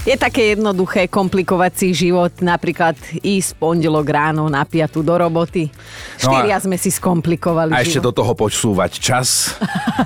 Je také jednoduché komplikovať si život, napríklad ísť pondelok ráno na piatu do roboty. No Štyria sme si skomplikovali A ešte život. do toho počúvať čas,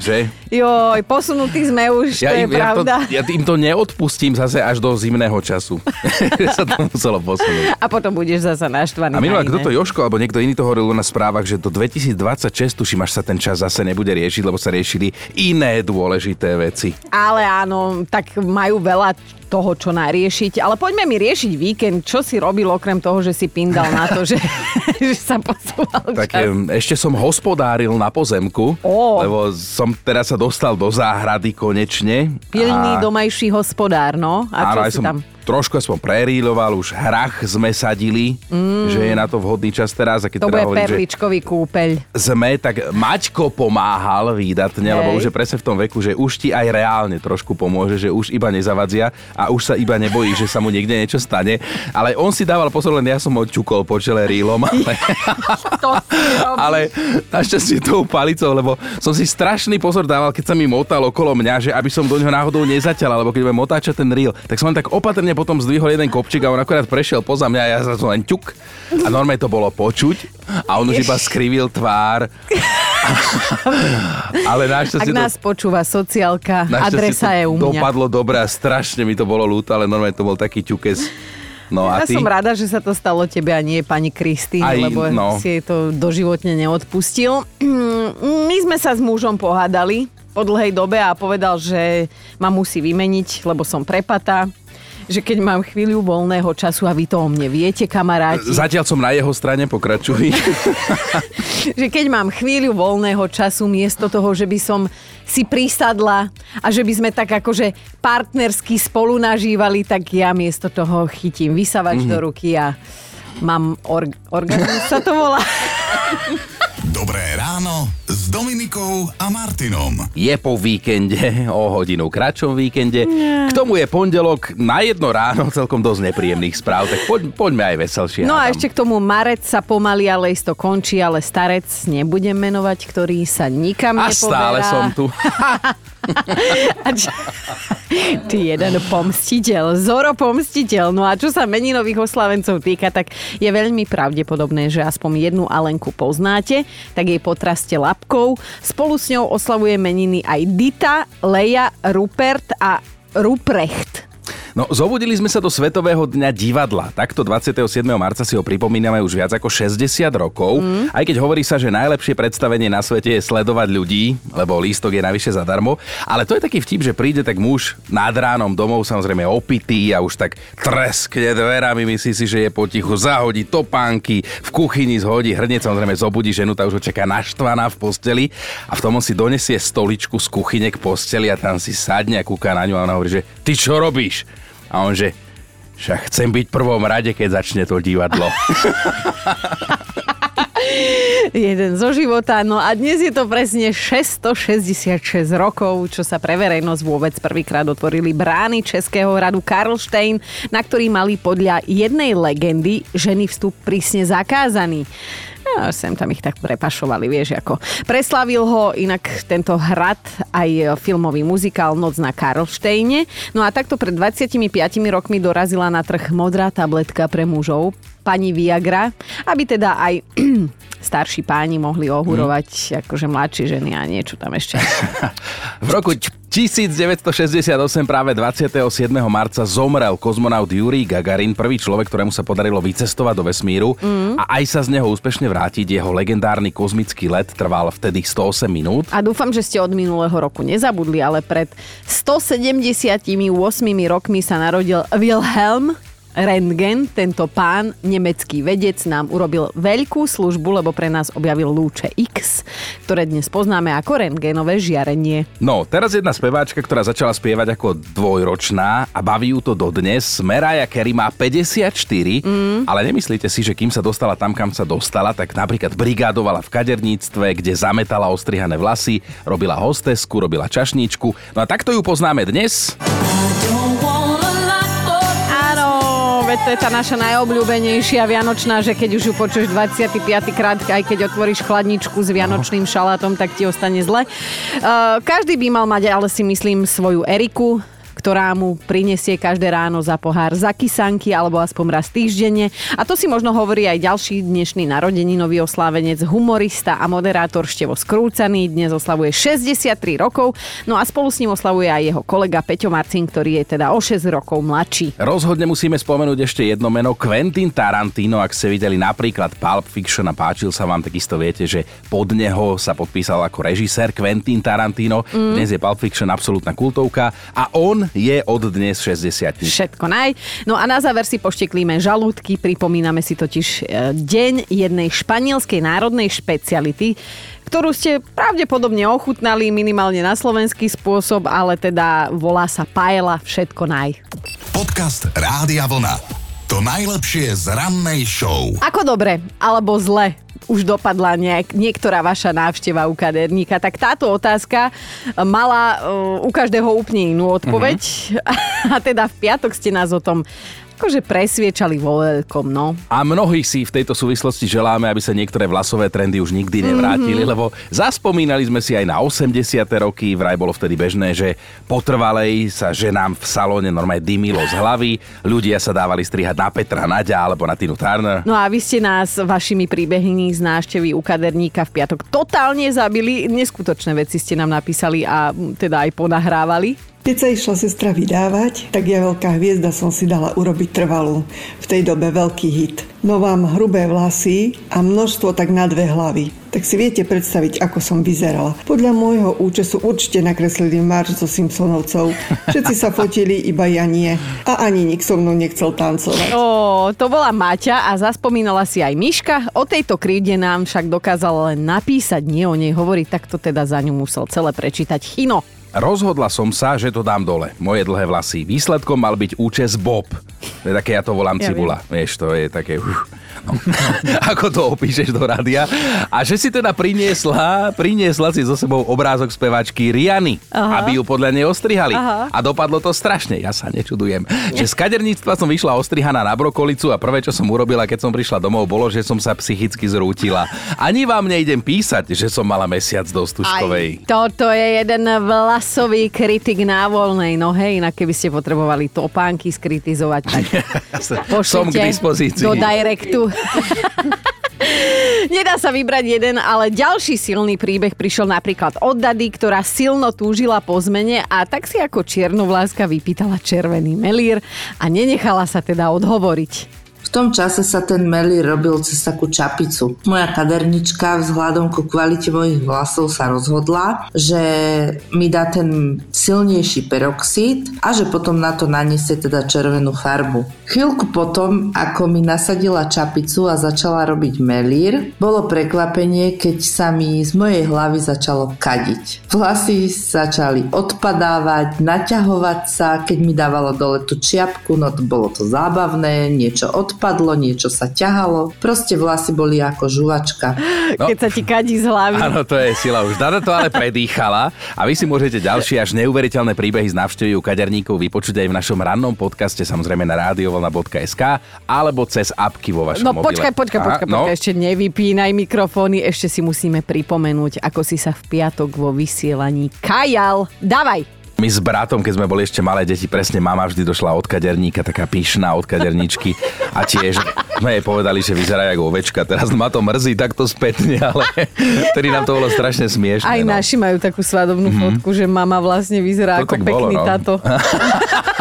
že? Joj, posunutí sme už, to je im, ja, to, pravda. ja im to neodpustím zase až do zimného času. Sa to muselo posunúť. A potom budeš zasa naštvaný. A minulá, na kto to Joško alebo niekto iný to hovoril na správach, že do 2026 tuším, až sa ten čas zase nebude riešiť, lebo sa riešili iné dôležité veci. Ale áno, tak majú veľa toho, čo nariešiť. Ale poďme mi riešiť víkend. Čo si robil okrem toho, že si pindal na to, že, že sa posúval Tak čas? ešte som hospodáril na pozemku, Ó. lebo som teraz sa dostal do záhrady konečne. Pilný A- domajší hospodár, no. A čo Áno, si tam? Trošku aspoň preríloval, už hrach sme sadili, že je na to vhodný čas teraz. A keď To teda bude hovorím, že perličkový kúpeľ. sme, tak Maťko pomáhal výdatne, Hej. lebo už je presne v tom veku, že už ti aj reálne trošku pomôže, že už iba nezavadzia a už sa iba nebojí, že sa mu niekde niečo stane. Ale on si dával pozor, len ja som ho ťukol po čele rýlom, ale, ale našťastie tou palicou, lebo som si strašný pozor dával, keď sa mi motal okolo mňa, že aby som do neho náhodou nezaťal, alebo keď budem otáčať ten reel, tak som len tak opatrne potom zdvihol jeden kopčík a on akorát prešiel poza mňa a ja sa to len ťuk. A normálne to bolo počuť a on už iba skrivil tvár. Ale Ak našťastie to, nás počúva sociálka, adresa to je u mňa. dopadlo dobre a strašne mi to bolo ľúto, ale normálne to bol taký ťukes. No a Ja ty? som rada, že sa to stalo tebe a nie pani Kristýne, lebo no. si jej to doživotne neodpustil. My sme sa s mužom pohádali po dlhej dobe a povedal, že ma musí vymeniť, lebo som prepatá že keď mám chvíľu voľného času a vy to o mne viete, kamaráti, Zatiaľ som na jeho strane, pokračuj. že keď mám chvíľu voľného času miesto toho, že by som si prisadla a že by sme tak akože partnersky spolu nažívali, tak ja miesto toho chytím vysavač mm-hmm. do ruky a mám org- orgazmus sa to volá. Dobré ráno s Dominikou a Martinom. Je po víkende, o hodinu kratšom víkende. K tomu je pondelok na jedno ráno celkom dosť nepríjemných správ, tak poď, poďme aj veselšie. No a ešte k tomu marec sa pomaly, ale isto končí, ale starec nebudem menovať, ktorý sa nikam A nepoberá. stále som tu. A čo... Ty jeden pomstiteľ, Zoro pomstiteľ. No a čo sa meninových oslavencov týka, tak je veľmi pravdepodobné, že aspoň jednu Alenku poznáte, tak jej potraste labkou. Spolu s ňou oslavuje meniny aj Dita, Leja, Rupert a Ruprecht. No, zobudili sme sa do Svetového dňa divadla. Takto 27. marca si ho pripomíname už viac ako 60 rokov. Mm. Aj keď hovorí sa, že najlepšie predstavenie na svete je sledovať ľudí, lebo lístok je navyše zadarmo. Ale to je taký vtip, že príde tak muž nad ránom domov, samozrejme opitý a už tak treskne dverami, myslí si, že je potichu, zahodí topánky, v kuchyni zhodí hrniec, samozrejme zobudí ženu, tá už ho čaká naštvaná v posteli a v tom on si donesie stoličku z kuchyne k posteli a tam si sadne a kúka na ňu a ona hovorí, že ty čo robíš? A on že, však chcem byť v prvom rade, keď začne to divadlo. Jeden zo života. No a dnes je to presne 666 rokov, čo sa pre verejnosť vôbec prvýkrát otvorili brány Českého hradu Karlštejn, na ktorý mali podľa jednej legendy ženy vstup prísne zakázaný. No, sem tam ich tak prepašovali, vieš ako. Preslavil ho inak tento hrad aj filmový muzikál Noc na Karlštejne. No a takto pred 25 rokmi dorazila na trh modrá tabletka pre mužov, pani Viagra, aby teda aj starší páni mohli ohurovať mm. akože mladšie ženy a niečo tam ešte. V roku 1968 práve 27. marca zomrel kozmonaut Jurij Gagarin, prvý človek, ktorému sa podarilo vycestovať do vesmíru mm. a aj sa z neho úspešne vrátiť. Jeho legendárny kozmický let trval vtedy 108 minút. A dúfam, že ste od minulého roku nezabudli, ale pred 178 rokmi sa narodil Wilhelm Rentgen, tento pán, nemecký vedec, nám urobil veľkú službu, lebo pre nás objavil lúče X, ktoré dnes poznáme ako rentgenové žiarenie. No, teraz jedna speváčka, ktorá začala spievať ako dvojročná a baví ju to dodnes. Mariah Carey má 54, mm. ale nemyslíte si, že kým sa dostala tam, kam sa dostala, tak napríklad brigádovala v kaderníctve, kde zametala ostrihané vlasy, robila hostesku, robila čašníčku. No a takto ju poznáme dnes. Veď to je tá naša najobľúbenejšia vianočná, že keď už ju počuješ 25. krát, aj keď otvoríš chladničku s vianočným šalátom, tak ti ostane zle. Uh, každý by mal mať, ale si myslím, svoju Eriku, ktorá mu prinesie každé ráno za pohár zakysanky alebo aspoň raz týždenne. A to si možno hovorí aj ďalší dnešný narodeninový oslávenec, humorista a moderátor Števo Skrúcaný. Dnes oslavuje 63 rokov, no a spolu s ním oslavuje aj jeho kolega Peťo Marcin, ktorý je teda o 6 rokov mladší. Rozhodne musíme spomenúť ešte jedno meno, Quentin Tarantino. Ak ste videli napríklad Pulp Fiction a páčil sa vám, takisto viete, že pod neho sa podpísal ako režisér Quentin Tarantino. Mm. Dnes je Pulp Fiction absolútna kultovka a on je od dnes 60. Všetko naj. No a na záver si pošteklíme žalúdky, pripomíname si totiž e, deň jednej španielskej národnej špeciality, ktorú ste pravdepodobne ochutnali minimálne na slovenský spôsob, ale teda volá sa paella všetko naj. Podcast Rádia Vlna. To najlepšie z rannej show. Ako dobre, alebo zle už dopadla nejak, niektorá vaša návšteva u kaderníka, tak táto otázka mala uh, u každého úplne inú odpoveď. Uh-huh. A teda v piatok ste nás o tom akože presviečali vo veľkom, no. A mnohí si v tejto súvislosti želáme, aby sa niektoré vlasové trendy už nikdy nevrátili, mm-hmm. lebo zaspomínali sme si aj na 80. roky, vraj bolo vtedy bežné, že potrvalej sa ženám v salóne normálne dymilo z hlavy, ľudia sa dávali strihať na Petra Naďa alebo na Tinu Turner. No a vy ste nás vašimi príbehmi z návštevy u kaderníka v piatok totálne zabili. Neskutočné veci ste nám napísali a teda aj ponahrávali. Keď sa išla sestra vydávať, tak ja veľká hviezda som si dala urobiť trvalú. V tej dobe veľký hit. No vám hrubé vlasy a množstvo tak na dve hlavy. Tak si viete predstaviť, ako som vyzerala. Podľa môjho účesu určite nakreslili marč so Simpsonovcov. Všetci sa fotili, iba ja nie. A ani nik so mnou nechcel tancovať. Ó, to bola Maťa a zaspomínala si aj Miška. O tejto kríde nám však dokázala len napísať, nie o nej hovoriť, tak to teda za ňu musel celé prečítať Chino. Rozhodla som sa, že to dám dole. Moje dlhé vlasy. Výsledkom mal byť účes Bob. Také, ja to volám ja cibula. Viem. Vieš, to je také... Uh. Ako to opíšeš do rádia. A že si teda priniesla, priniesla si so sebou obrázok spevačky Riany, Aha. aby ju podľa nej ostrihali. Aha. A dopadlo to strašne. Ja sa nečudujem. Že z kaderníctva som vyšla ostrihaná na brokolicu a prvé, čo som urobila, keď som prišla domov, bolo, že som sa psychicky zrútila. Ani vám nejdem písať, že som mala mesiac do Stužkovej. Aj, toto je jeden vlasový kritik na voľnej nohe, inak keby ste potrebovali topánky skritizovať, tak Som k dispozícii. do directu. Nedá sa vybrať jeden, ale ďalší silný príbeh prišiel napríklad od Dady, ktorá silno túžila po zmene a tak si ako čiernovláska vypýtala červený melír a nenechala sa teda odhovoriť tom čase sa ten meli robil cez takú čapicu. Moja kadernička vzhľadom ku kvalite mojich vlasov sa rozhodla, že mi dá ten silnejší peroxid a že potom na to naniesie teda červenú farbu. Chvíľku potom, ako mi nasadila čapicu a začala robiť melír, bolo prekvapenie, keď sa mi z mojej hlavy začalo kadiť. Vlasy začali odpadávať, naťahovať sa, keď mi dávalo dole tú čiapku, no to bolo to zábavné, niečo odpadávať odpadlo, niečo sa ťahalo. Proste vlasy boli ako žuvačka. No, Keď sa ti kadí z hlavy. Áno, to je sila. Už Dada to ale predýchala. A vy si môžete ďalšie až neuveriteľné príbehy z návštevy u kaderníkov vypočuť aj v našom rannom podcaste, samozrejme na radiovolna.sk alebo cez apky vo vašom No mobile. počkaj, počkaj, počkaj, no. počkaj, ešte nevypínaj mikrofóny, ešte si musíme pripomenúť, ako si sa v piatok vo vysielaní kajal. Dávaj! My s bratom, keď sme boli ešte malé deti, presne mama vždy došla od kaderníka, taká pyšná od kaderničky a tiež sme jej povedali, že vyzerá ako ovečka. Teraz ma to mrzí takto spätne, ale vtedy nám to bolo strašne smiešne. Aj no. naši majú takú svadobnú mm-hmm. fotku, že mama vlastne vyzerá to ako pekný bolo, no. táto.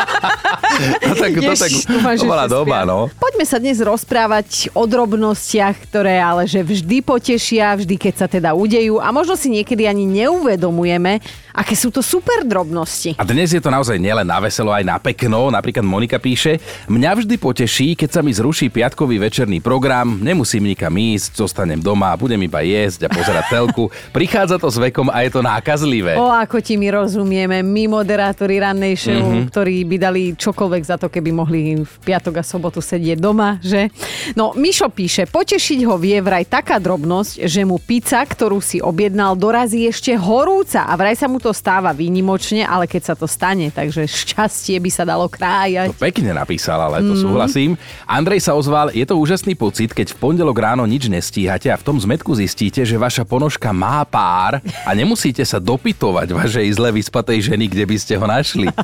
no tak, to, tak, to bola doba, no. Poďme sa dnes rozprávať o drobnostiach, ktoré ale že vždy potešia, vždy keď sa teda udejú a možno si niekedy ani neuvedomujeme, aké sú to super drobnosti. A dnes je to naozaj nielen na veselo, aj na pekno. Napríklad Monika píše, mňa vždy poteší, keď sa mi zruší piatkový večerný program, nemusím nikam ísť, zostanem doma, budem iba jesť a pozerať telku. Prichádza to s vekom a je to nákazlivé. O, ako ti my rozumieme, my moderátori rannej show, mm-hmm. ktorí by dali čokoľvek čokoľvek za to, keby mohli v piatok a sobotu sedieť doma, že? No, Mišo píše, potešiť ho vie vraj taká drobnosť, že mu pizza, ktorú si objednal, dorazí ešte horúca a vraj sa mu to stáva výnimočne, ale keď sa to stane, takže šťastie by sa dalo krájať. To pekne napísal, ale to mm. súhlasím. Andrej sa ozval, je to úžasný pocit, keď v pondelok ráno nič nestíhate a v tom zmetku zistíte, že vaša ponožka má pár a nemusíte sa dopytovať vašej zle vyspatej ženy, kde by ste ho našli.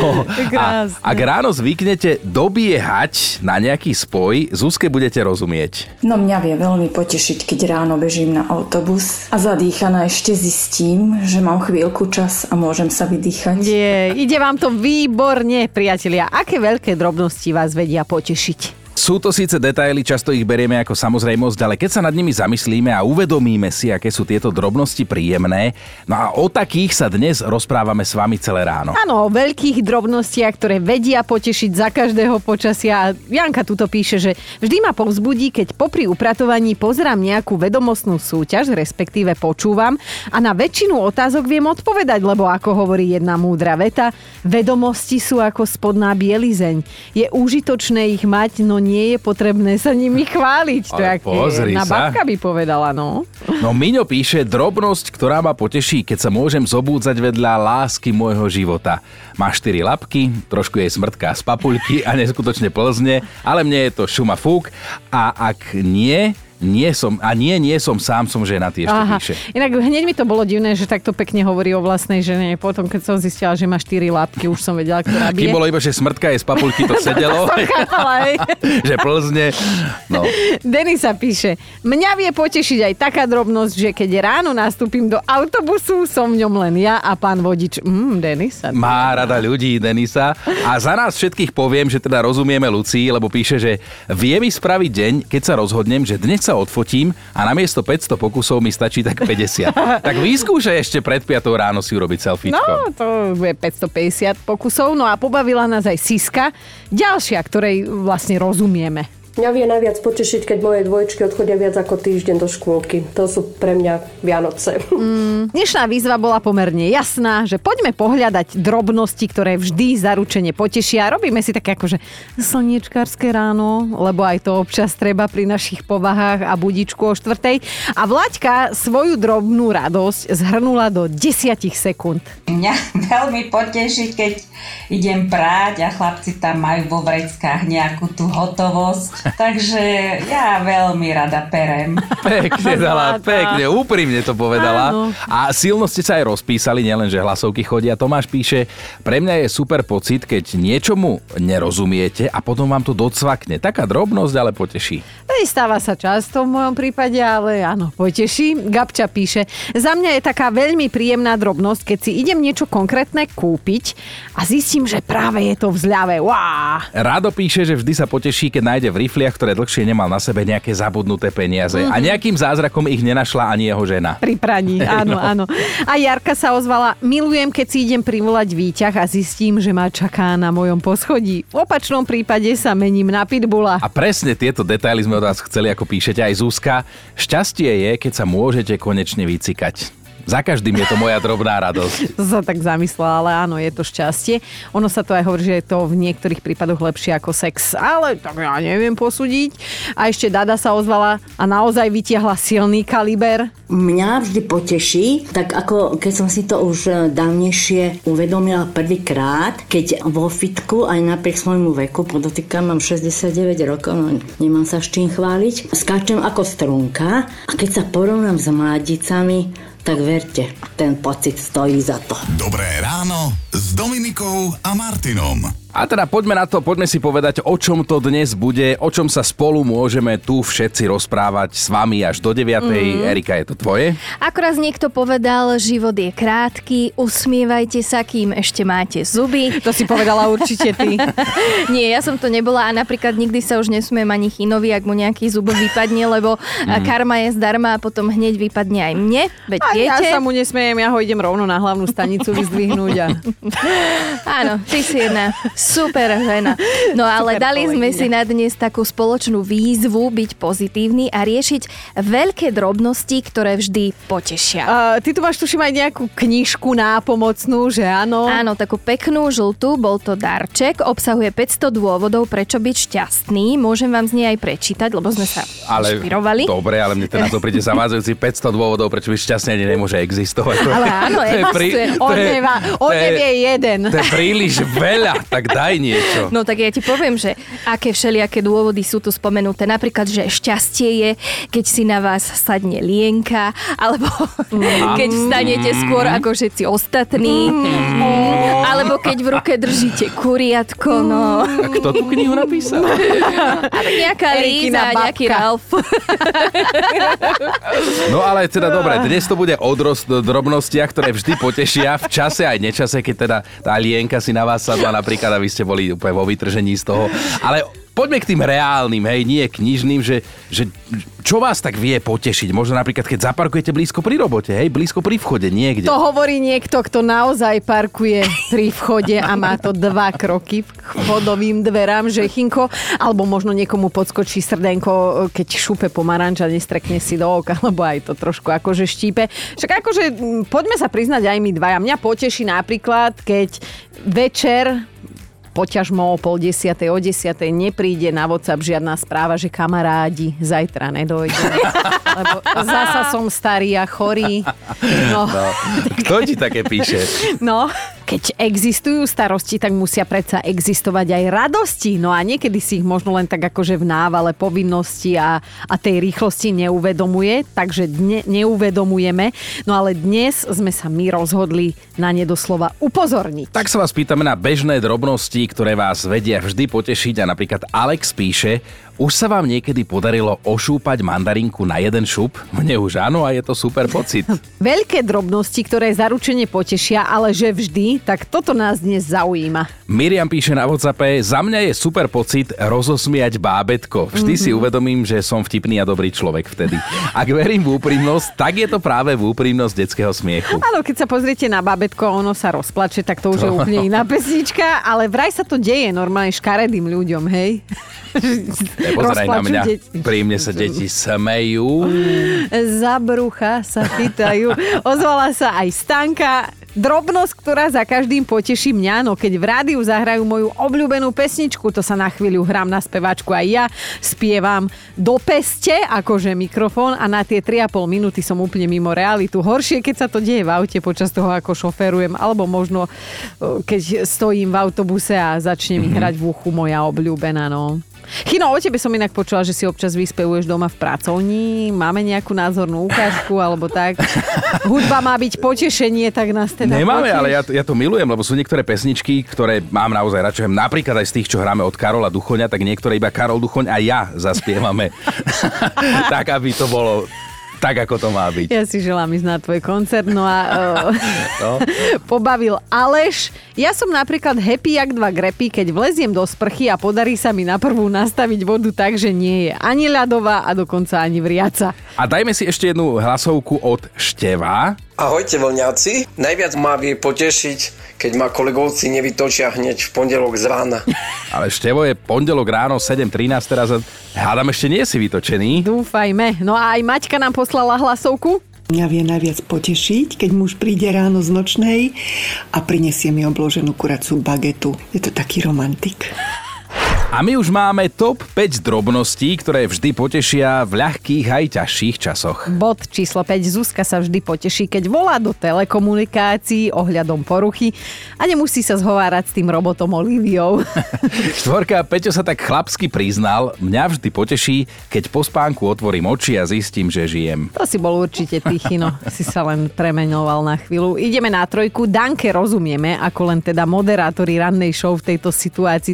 No, a ak ráno zvyknete dobiehať na nejaký spoj, Zuzke budete rozumieť. No mňa vie veľmi potešiť, keď ráno bežím na autobus a zadýchaná ešte zistím, že mám chvíľku čas a môžem sa vydýchať. Nie, ide vám to výborne, priatelia. Aké veľké drobnosti vás vedia potešiť? Sú to síce detaily, často ich berieme ako samozrejmosť, ale keď sa nad nimi zamyslíme a uvedomíme si, aké sú tieto drobnosti príjemné, no a o takých sa dnes rozprávame s vami celé ráno. Áno, o veľkých drobnostiach, ktoré vedia potešiť za každého počasia. Janka tuto píše, že vždy ma povzbudí, keď popri upratovaní pozerám nejakú vedomostnú súťaž, respektíve počúvam a na väčšinu otázok viem odpovedať, lebo ako hovorí jedna múdra veta, vedomosti sú ako spodná bielizeň. Je užitočné ich mať, no nie je potrebné sa nimi chváliť. To je jedna babka by povedala, no. No Miňo píše, drobnosť, ktorá ma poteší, keď sa môžem zobúdzať vedľa lásky môjho života. Má štyri labky, trošku jej smrtká z papulky a neskutočne plzne, ale mne je to šuma fúk a ak nie, nie som, a nie, nie som sám, som ženatý, ešte Aha. píše. Inak hneď mi to bolo divné, že takto pekne hovorí o vlastnej žene. Potom, keď som zistila, že má štyri lápky, už som vedela, ktorá bije. Kým bolo iba, že smrtka je z papulky, to sedelo. že plzne. No. Denisa píše, mňa vie potešiť aj taká drobnosť, že keď ráno nastúpim do autobusu, som v ňom len ja a pán vodič. Mm, Denisa. Má rada ľudí, Denisa. A za nás všetkých poviem, že teda rozumieme Lucii, lebo píše, že vie mi spraviť deň, keď sa rozhodnem, že dnes sa odfotím a namiesto 500 pokusov mi stačí tak 50. tak vyskúšaj ešte pred 5 ráno si urobiť selfie. No, to bude 550 pokusov. No a pobavila nás aj Siska, ďalšia, ktorej vlastne rozumieme. Mňa vie najviac potešiť, keď moje dvojčky odchodia viac ako týždeň do škôlky. To sú pre mňa Vianoce. Mm, dnešná výzva bola pomerne jasná, že poďme pohľadať drobnosti, ktoré vždy zaručene potešia. Robíme si také akože slniečkárske ráno, lebo aj to občas treba pri našich povahách a budičku o štvrtej. A Vlaďka svoju drobnú radosť zhrnula do 10 sekúnd. Mňa veľmi poteší, keď idem práť a chlapci tam majú vo vreckách nejakú tú hotovosť Takže ja veľmi rada perem. Pekne dala, pekne, úprimne to povedala. Áno. A silno ste sa aj rozpísali, nielen, že hlasovky chodia. Tomáš píše, pre mňa je super pocit, keď niečomu nerozumiete a potom vám to docvakne. Taká drobnosť, ale poteší. Stáva sa často v mojom prípade, ale áno, poteší. Gabča píše, za mňa je taká veľmi príjemná drobnosť, keď si idem niečo konkrétne kúpiť a zistím, že práve je to v zľave. Wow. Rado píše, že vždy sa poteší, keď nájde v rifliach, ktoré dlhšie nemal na sebe nejaké zabudnuté peniaze. Mm-hmm. A mhm. nejakým zázrakom ich nenašla ani jeho žena. Pri praní, áno, no. áno. A Jarka sa ozvala, milujem, keď si idem privolať výťah a zistím, že ma čaká na mojom poschodí. V opačnom prípade sa mením na pitbula. A presne tieto detaily sme od vás chceli, ako píšete aj Zuzka. Šťastie je, keď sa môžete konečne vycikať. Za každým je to moja drobná radosť. to sa tak zamyslela, ale áno, je to šťastie. Ono sa to aj hovorí, že je to v niektorých prípadoch lepšie ako sex, ale tak ja neviem posúdiť. A ešte Dada sa ozvala a naozaj vytiahla silný kaliber. Mňa vždy poteší, tak ako keď som si to už e, dávnejšie uvedomila prvýkrát, keď vo fitku aj napriek svojmu veku, podotýkam, mám 69 rokov, no nemám sa s čím chváliť, skáčem ako strunka a keď sa porovnám s mladicami, tak verte, ten pocit stojí za to. Dobré ráno s Dominikou a Martinom. A teda poďme na to, poďme si povedať, o čom to dnes bude, o čom sa spolu môžeme tu všetci rozprávať s vami až do 9. Mm. Erika, je to tvoje? Akorát niekto povedal, život je krátky, usmievajte sa, kým ešte máte zuby. To si povedala určite ty. Nie, ja som to nebola a napríklad nikdy sa už nesmiem ani chinovi, ak mu nejaký zub vypadne, lebo mm. karma je zdarma a potom hneď vypadne aj mne. Veď a viete. ja sa mu nesmiem, ja ho idem rovno na hlavnú stanicu vyzdvihnúť. A... Áno, ty si jedna Super žena. No ale Super dali sme si na dnes takú spoločnú výzvu byť pozitívny a riešiť veľké drobnosti, ktoré vždy potešia. Uh, ty tu máš tuším aj nejakú knižku nápomocnú, že áno? Áno, takú peknú žltú, bol to darček, obsahuje 500 dôvodov, prečo byť šťastný. Môžem vám z nej aj prečítať, lebo sme sa Ale inšpirovali. dobre, ale mne teda to príde zavádzajúci 500 dôvodov, prečo by šťastne ani nemôže existovať. Ale áno, To je prí- on, to je- on nevie jeden. To je príliš veľa, tak daj niečo. No tak ja ti poviem, že aké všelijaké dôvody sú tu spomenuté. Napríklad, že šťastie je, keď si na vás sadne lienka, alebo keď vstanete skôr ako všetci ostatní, Mm. alebo keď v ruke držíte kuriatko, no. Kto tú knihu napísal? A nejaká Líza, nejaký. Ralf. No ale teda dobre, dnes to bude o drobnostiach, ktoré vždy potešia v čase aj nečase, keď teda tá lienka si na vás sadla napríklad a vy ste boli úplne vo vytržení z toho. Ale poďme k tým reálnym, hej, nie knižným, že, že čo vás tak vie potešiť? Možno napríklad, keď zaparkujete blízko pri robote, hej, blízko pri vchode, niekde. To hovorí niekto, kto naozaj parkuje pri vchode a má to dva kroky k vchodovým dverám, že chinko, alebo možno niekomu podskočí srdenko, keď šúpe pomaranč a nestrekne si do oka, alebo aj to trošku akože štípe. Však akože poďme sa priznať aj my dvaja. Mňa poteší napríklad, keď večer poťažmo o pol desiatej, o desiatej nepríde na WhatsApp žiadna správa, že kamarádi, zajtra nedojde. Lebo zasa som starý a chorý. No, No, kto ti také píše? No, keď existujú starosti, tak musia predsa existovať aj radosti. No a niekedy si ich možno len tak akože v návale povinnosti a, a tej rýchlosti neuvedomuje, takže dne, neuvedomujeme. No ale dnes sme sa my rozhodli na ne doslova upozorniť. Tak sa vás pýtame na bežné drobnosti, ktoré vás vedia vždy potešiť a napríklad Alex píše, už sa vám niekedy podarilo ošúpať mandarinku na jeden šup? Mne už áno a je to super pocit. Veľké drobnosti, ktoré zaručene potešia, ale že vždy, tak toto nás dnes zaujíma. Miriam píše na WhatsAppe, za mňa je super pocit rozosmiať bábetko. Vždy si uvedomím, že som vtipný a dobrý človek vtedy. Ak verím v úprimnosť, tak je to práve v úprimnosť detského smiechu. Áno, keď sa pozriete na babetko a ono sa rozplače, tak to už je úplne iná pesnička, ale vraj sa to deje normálne škaredým ľuďom, hej? Nepozeraj na mňa, deti. pri mne sa deti smejú. Za brucha sa chytajú. Ozvala sa aj Stanka. Drobnosť, ktorá za každým poteší mňa, no keď v rádiu zahrajú moju obľúbenú pesničku, to sa na chvíľu hrám na speváčku aj ja, spievam do peste, akože mikrofón a na tie 3,5 minúty som úplne mimo realitu. Horšie, keď sa to deje v aute počas toho, ako šoferujem, alebo možno e, keď stojím v autobuse a začne mi hrať v uchu moja obľúbená, no. Chino, o tebe som inak počula, že si občas vyspevuješ doma v pracovni. Máme nejakú názornú ukážku alebo tak? Hudba má byť potešenie, tak nás teda Nemáme, potež. ale ja, to- ja to milujem, lebo sú niektoré pesničky, ktoré mám naozaj radšej. Napríklad aj z tých, čo hráme od Karola Duchoňa, tak niektoré iba Karol Duchoň a ja zaspievame. tak, aby to bolo tak, ako to má byť. Ja si želám ísť na tvoj koncert. No a No. pobavil Aleš. Ja som napríklad happy jak dva grepy, keď vleziem do sprchy a podarí sa mi na prvú nastaviť vodu tak, že nie je ani ľadová a dokonca ani vriaca. A dajme si ešte jednu hlasovku od Števa. Ahojte vlňáci, najviac ma vie potešiť, keď ma kolegovci nevytočia hneď v pondelok z rána. Ale Števo je pondelok ráno 7.13 teraz a hádam ešte nie si vytočený. Dúfajme. No a aj Maťka nám poslala hlasovku. Mňa vie najviac potešiť, keď muž príde ráno z nočnej a prinesie mi obloženú kuracú bagetu. Je to taký romantik. A my už máme top 5 drobností, ktoré vždy potešia v ľahkých aj ťažších časoch. Bod číslo 5. Zuzka sa vždy poteší, keď volá do telekomunikácií ohľadom poruchy a nemusí sa zhovárať s tým robotom Oliviou. Štvorka, Peťo sa tak chlapsky priznal, mňa vždy poteší, keď po spánku otvorím oči a zistím, že žijem. To si bol určite tichý, no. Si sa len premenoval na chvíľu. Ideme na trojku. Danke rozumieme, ako len teda moderátori rannej show v tejto situácii